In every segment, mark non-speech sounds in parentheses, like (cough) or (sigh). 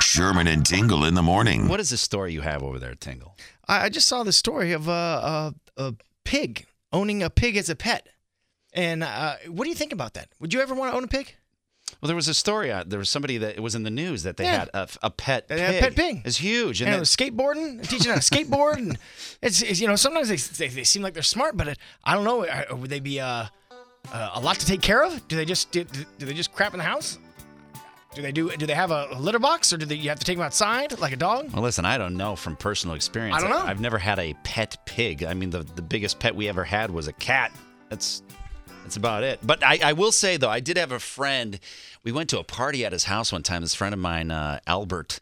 Sherman and Tingle in the morning. What is the story you have over there, Tingle? I, I just saw the story of a, a, a pig owning a pig as a pet. And uh, what do you think about that? Would you ever want to own a pig? Well, there was a story. Uh, there was somebody that it was in the news that they Yeah. had a, a pet. They pig. had a pet pig. It's huge, and And, then- it was skateboarding, teaching how to skateboard, and (laughs) it's, it's you know sometimes they, they, they seem like they're smart, but it, I don't know. uh, Would they be uh, uh, a lot to take care of? Do they just do, do they just crap in the house? Do they do do they have a litter box, or do they you have to take them outside like a dog? Well, listen, I don't know from personal experience. I don't know. I've never had a pet pig. I mean, the, the biggest pet we ever had was a cat. That's that's about it. But I, I will say though, I did have a friend. We went to a party at his house one time. This friend of mine, uh, Albert,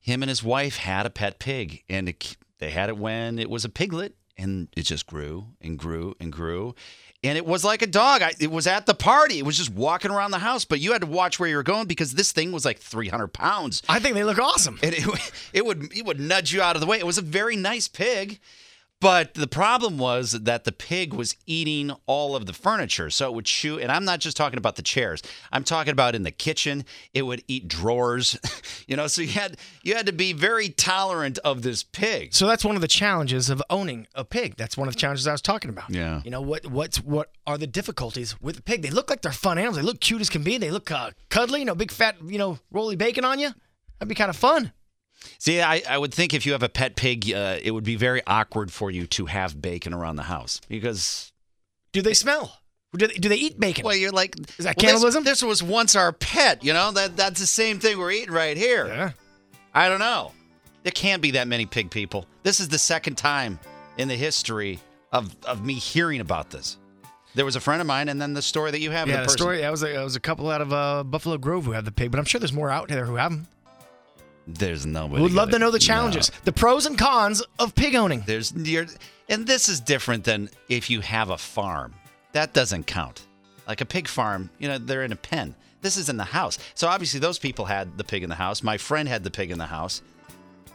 him and his wife had a pet pig, and it, they had it when it was a piglet, and it just grew and grew and grew. And it was like a dog. I, it was at the party. It was just walking around the house, but you had to watch where you were going because this thing was like 300 pounds I think they look awesome. and it, (laughs) it would it would nudge you out of the way. It was a very nice pig, but the problem was that the pig was eating all of the furniture. So it would chew, and I'm not just talking about the chairs. I'm talking about in the kitchen. It would eat drawers, (laughs) you know. So you had you had to be very tolerant of this pig. So that's one of the challenges of owning a pig. That's one of the challenges I was talking about. Yeah. You know what? What's what are the difficulties with a pig? They look like they're fun animals. They look cute as can be. They look uh, cuddly. You know, big fat. You know, roly bacon on you. That'd be kind of fun. See, I, I would think if you have a pet pig, uh, it would be very awkward for you to have bacon around the house because Do they smell? Do they, do they eat bacon? Well, you're like, Is that well, this- cannibalism? This, was once our pet, you know. That that's the same thing we're eating right here. Yeah. I don't know. There can't be that many pig people. This is the second time in the history of of me hearing about this. There was a friend of mine, and then the story that you have. of Yeah, the the person. story. That was a, that was a couple out of uh, Buffalo Grove who have the pig, but I'm sure there's more out there who have them. There's nobody. We'd love gonna- know the no. challenges, the pros and cons of pig owning. There's you're, and this is different than if you have a farm. That doesn't count. Like a pig farm, you know, they're in a pen. This is in the house. So obviously those people had the pig in the house. My friend had the pig in the house.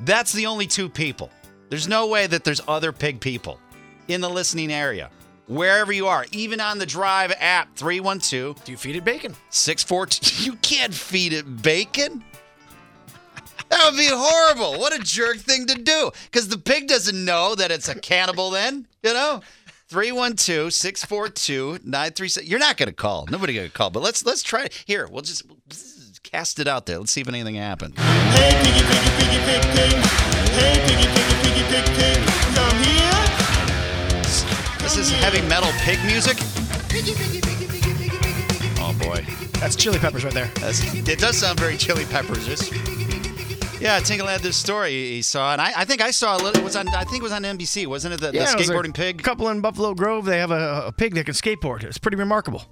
That's the only two people. There's no way that there's other pig people in the listening area. Wherever you are, even on the Drive app 312 Do you feed it bacon? 642 (laughs) You can't feed it bacon. That would be horrible. What a jerk thing to do. Because the pig doesn't know that it's a cannibal then, you know? 312 642 936. You're not going to call. Nobody going to call. But let's let's try it. Here, we'll just cast it out there. Let's see if anything happens. Hey, piggy, piggy, piggy, pig, pig. Hey, piggy, piggy, piggy, pig, pig. Come here. This is heavy metal pig music. Piggy, piggy, piggy, piggy, piggy, piggy, piggy. Oh, boy. That's chili peppers right there. That's, it does sound very chili peppers. Yeah, Tingle had this story he saw, and I, I think I saw a little. It was on. I think it was on NBC, wasn't it? The, the it was a skateboarding pig. couple in Buffalo Grove, they have a, a pig that can skateboard. It's pretty remarkable.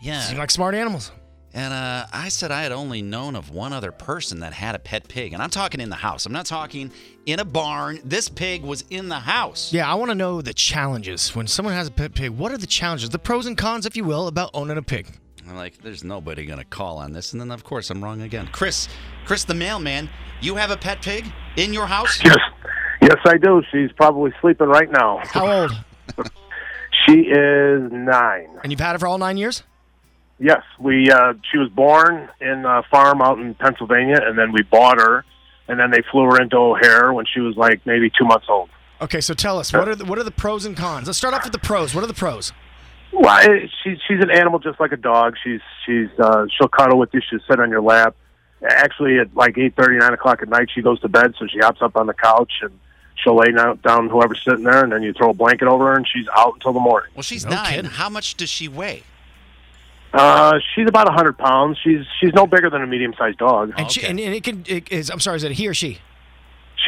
Yeah, like smart animals. And uh, I said I had only known of one other person that had a pet pig. And I'm talking in the house. I'm not talking in a barn. This pig was in the house. Yeah, I want to know the challenges when someone has a pet pig. What are the challenges, the pros and cons, if you will, about owning a pig? I'm like, there's nobody going to call on this. And then, of course, I'm wrong again. Chris, Chris the mailman, you have a pet pig in your house? Yes, yes, I do. She's probably sleeping right now. How old? (laughs) She is nine. and you've had her for all nine years? Yes, we. Uh, she was born in a farm out in Pennsylvania, and then we bought her, and then they flew her into O'Hare when she was like maybe two months old. Okay, so tell us what are the, what are the pros and cons? Let's start off with the pros. What are the pros? Well, she's she's an animal just like a dog. She's she's uh, she'll cuddle with you. She'll sit on your lap. actually at like eight thirty, nine o'clock at night, she goes to bed. So she hops up on the couch and she'll lay down, down whoever's sitting there, and then you throw a blanket over her, and she's out until the morning. Well, she's No nine. kidding. How much does she weigh? Uh, she's about a hundred pounds. She's she's no bigger than a medium sized dog. And, she, Okay. and, and it can. It is, I'm sorry. Is it he or she?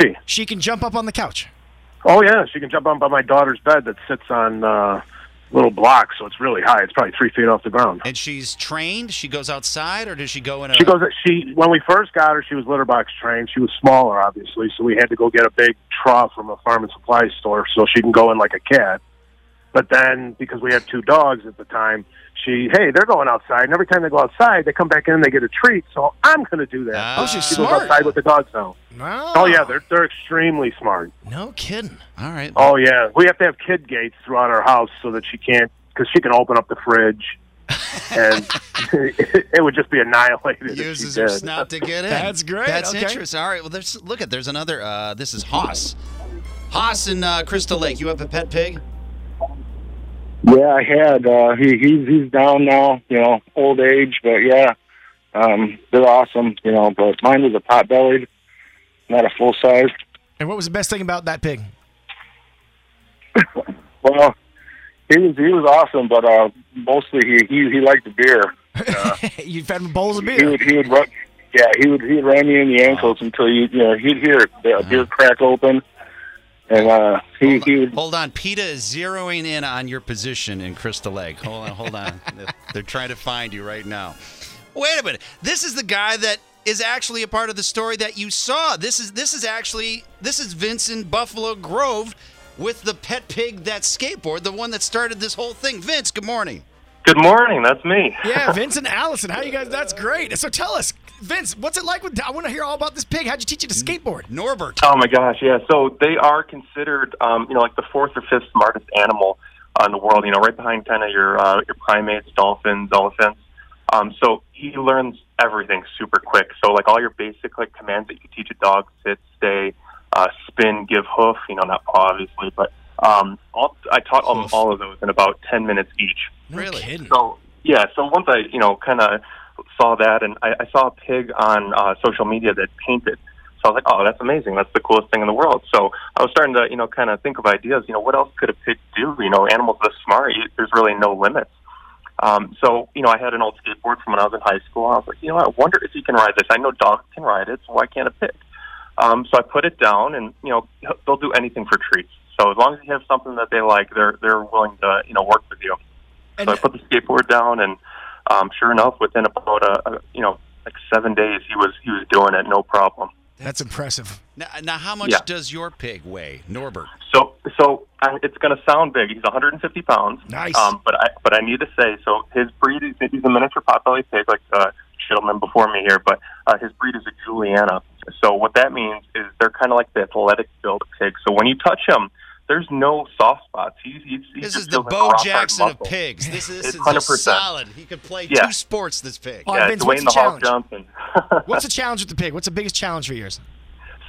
She. She can jump up on the couch. Oh yeah, she can jump up on my daughter's bed that sits on uh, little block, so it's really high. It's probably three feet off the ground. And she's trained. She goes outside, or does she go in a? She goes. She when we first got her, she was litter box trained. She was smaller, obviously, so we had to go get a big trough from a farm and supply store so she can go in like a cat. But then, because we had two dogs at the time, she hey, they're going outside, and every time they go outside, they come back in, and they get a treat. So I'm going to do that. Oh, she's she goes outside with the dogs now. Wow. Oh yeah, they're they're extremely smart. No kidding. All right. Oh yeah, we have to have kid gates throughout our house so that she can't because she can open up the fridge, (laughs) and (laughs) it would just be annihilated. Uses her snout to get in. That's great, That's okay. interesting. All right. Well, there's look at there's another. Uh, this is Haas. Haas in uh, Crystal Lake. You have a pet pig? Yeah, I had. Uh, he he's he's down now. You know, old age, but yeah, um, they're awesome. You know, but mine was a pot bellied, not a full size. And what was the best thing about that pig? (laughs) Well, he was he was awesome, but uh, mostly he he he liked the beer. you fed him bowls of beer. He would he would run. Yeah, he would he would ram you in the ankles until you you know he'd hear the beer crack open, and uh, he he would Hold on. PETA is zeroing in on your position in Crystal Lake. Hold on. Hold on. (laughs) They're trying to find you right now. Wait a minute. This is the guy that is actually a part of the story that you saw. This is this is actually this is Vincent Buffalo Grove with the pet pig that skateboard, the one that started this whole thing. Vince, good morning. Good morning. That's me. Yeah, Vincent Allison. How you guys? That's great. So tell us, Vince, what's it like with? I want to hear all about this pig. How'd you teach it to skateboard? Norbert. Oh my gosh, yeah. So they are considered, um, you know, like the fourth or fifth smartest animal in the world. You know, right behind kind of your uh, your primates, dolphins, elephants. Um, so he learns everything super quick. So like all your basic like commands that you could teach a dog: sit, stay, uh, spin, give hoof. You know, not paw obviously, but um, all, I taught them Hoof. all of those in about ten minutes each. Really? So yeah, so once I you know kind of saw that, and I, I saw a pig on uh, social media that painted. So I was like, oh, that's amazing. That's the coolest thing in the world. So I was starting to you know kind of think of ideas. You know, what else could a pig do? You know, animals this smart. You, there's really no limits. Um, so you know, I had an old skateboard from when I was in high school. I was like, you know. I wonder if you can ride this. I know dogs can ride it, so why can't a pig? Um, so I put it down, and you know, they'll do anything for treats. So as long as you have something that they like, they're they're willing to you know work with you. And- so I put the skateboard down, and um, sure enough, within about a, a you know like seven days, he was he was doing it, no problem. That's impressive. Now, now how much Yeah. does your pig weigh, Norbert? So so uh, it's going to sound big. He's 150 pounds. Nice. Um, but I but I need to say, so his breed is he's a miniature potbelly pig, like uh, gentleman before me here. But uh, his breed is a Juliana. So what that means is they're kind of like the athletic build pig. So when you touch him, there's no soft spots. He's, he's, he This just is the Bo rock hard Jackson of muscle. pigs. This is, It's this is just 100%. solid. He could play Yeah. two sports. This pig. Yeah, Vince, Dwayne (laughs) what's the the (laughs) Hawk challenge? Johnson. What's the challenge with the pig? What's the biggest challenge for yours?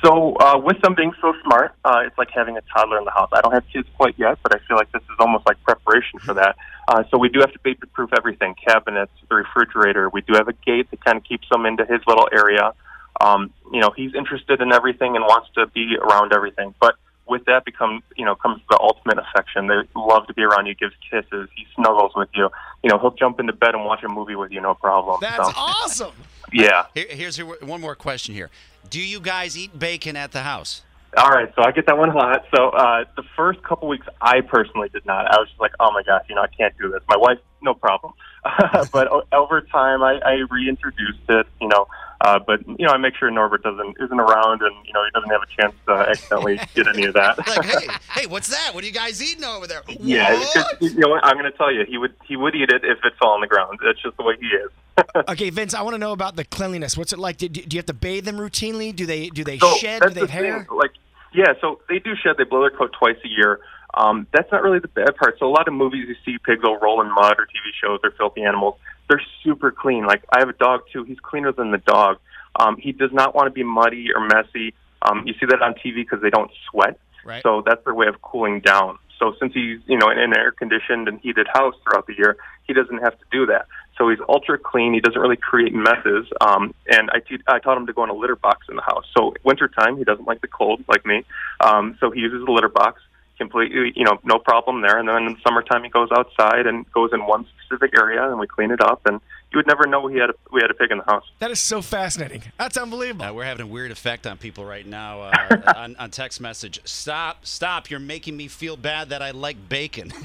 So, uh, with them being so smart, uh, it's like having a toddler in the house. I don't have kids quite yet, but I feel like this is almost like preparation for that. Uh, so we do have to baby-proof everything: cabinets, the refrigerator. We do have a gate that kind of keeps them into his little area. Um, you know, he's interested in everything and wants to be around everything. But with that becomes, you know, comes the ultimate affection. They love to be around you, gives kisses, he snuggles with you. You know, he'll jump into bed and watch a movie with you, no problem. That's so, awesome. (laughs) yeah. Here, here's one more question here. Do you guys eat bacon at the house? All right, so I get that one hot. So uh, the first couple weeks, I personally did not. I was just like, oh my gosh, you know, I can't do this. My wife, no problem. (laughs) but over time, I, I reintroduced it. You know, uh, but you know, I make sure Norbert doesn't isn't around, and you know, he doesn't have a chance to accidentally (laughs) get any of that. Like, hey, (laughs) hey, what's that? What are you guys eating over there? yeah, What? because, you know what? I'm going to tell you, he would he would eat it if it fell on the ground. That's just the way he is. (laughs) Okay, Vince, I want to know about the cleanliness. What's it like? Do, do you have to bathe them routinely? Do they do they So shed? Do they the have hair? thing. Like, yeah, so they do shed. They blow their coat twice a year. Um, that's not really the bad part. So a lot of movies you see pigs will roll in mud or TV shows. They're filthy animals. They're super clean. Like I have a dog too. He's cleaner than the dog. Um, he does not want to be muddy or messy. Um, you see that on TV because they don't sweat. Right. So that's their way of cooling down. So since he's you know in an air conditioned and heated house throughout the year, he doesn't have to do that. So he's ultra clean. He doesn't really create messes. Um, and I, te- I taught him to go in a litter box in the house. So wintertime, he doesn't like the cold like me. Um, so he uses the litter box completely, you know, no problem there. And then in the summertime, he goes outside and goes in one specific area, and we clean it up. And you would never know he had a, we had a pig in the house. That is so fascinating. That's unbelievable. Uh, we're having a weird effect on people right now uh, (laughs) on, on text message. Stop, stop! You're making me feel bad that I like bacon. (laughs)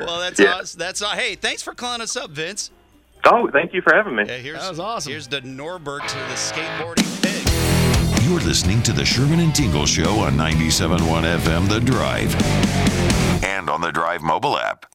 well, that's Yeah. us. That's uh, hey, thanks for calling us up, Vince. Oh, thank you for having me. Yeah, here's, That was awesome. Here's the Norbert to the skateboarding pig. You're listening to the Sherman and Tingle Show on 97.1 FM The Drive and on the Drive mobile app.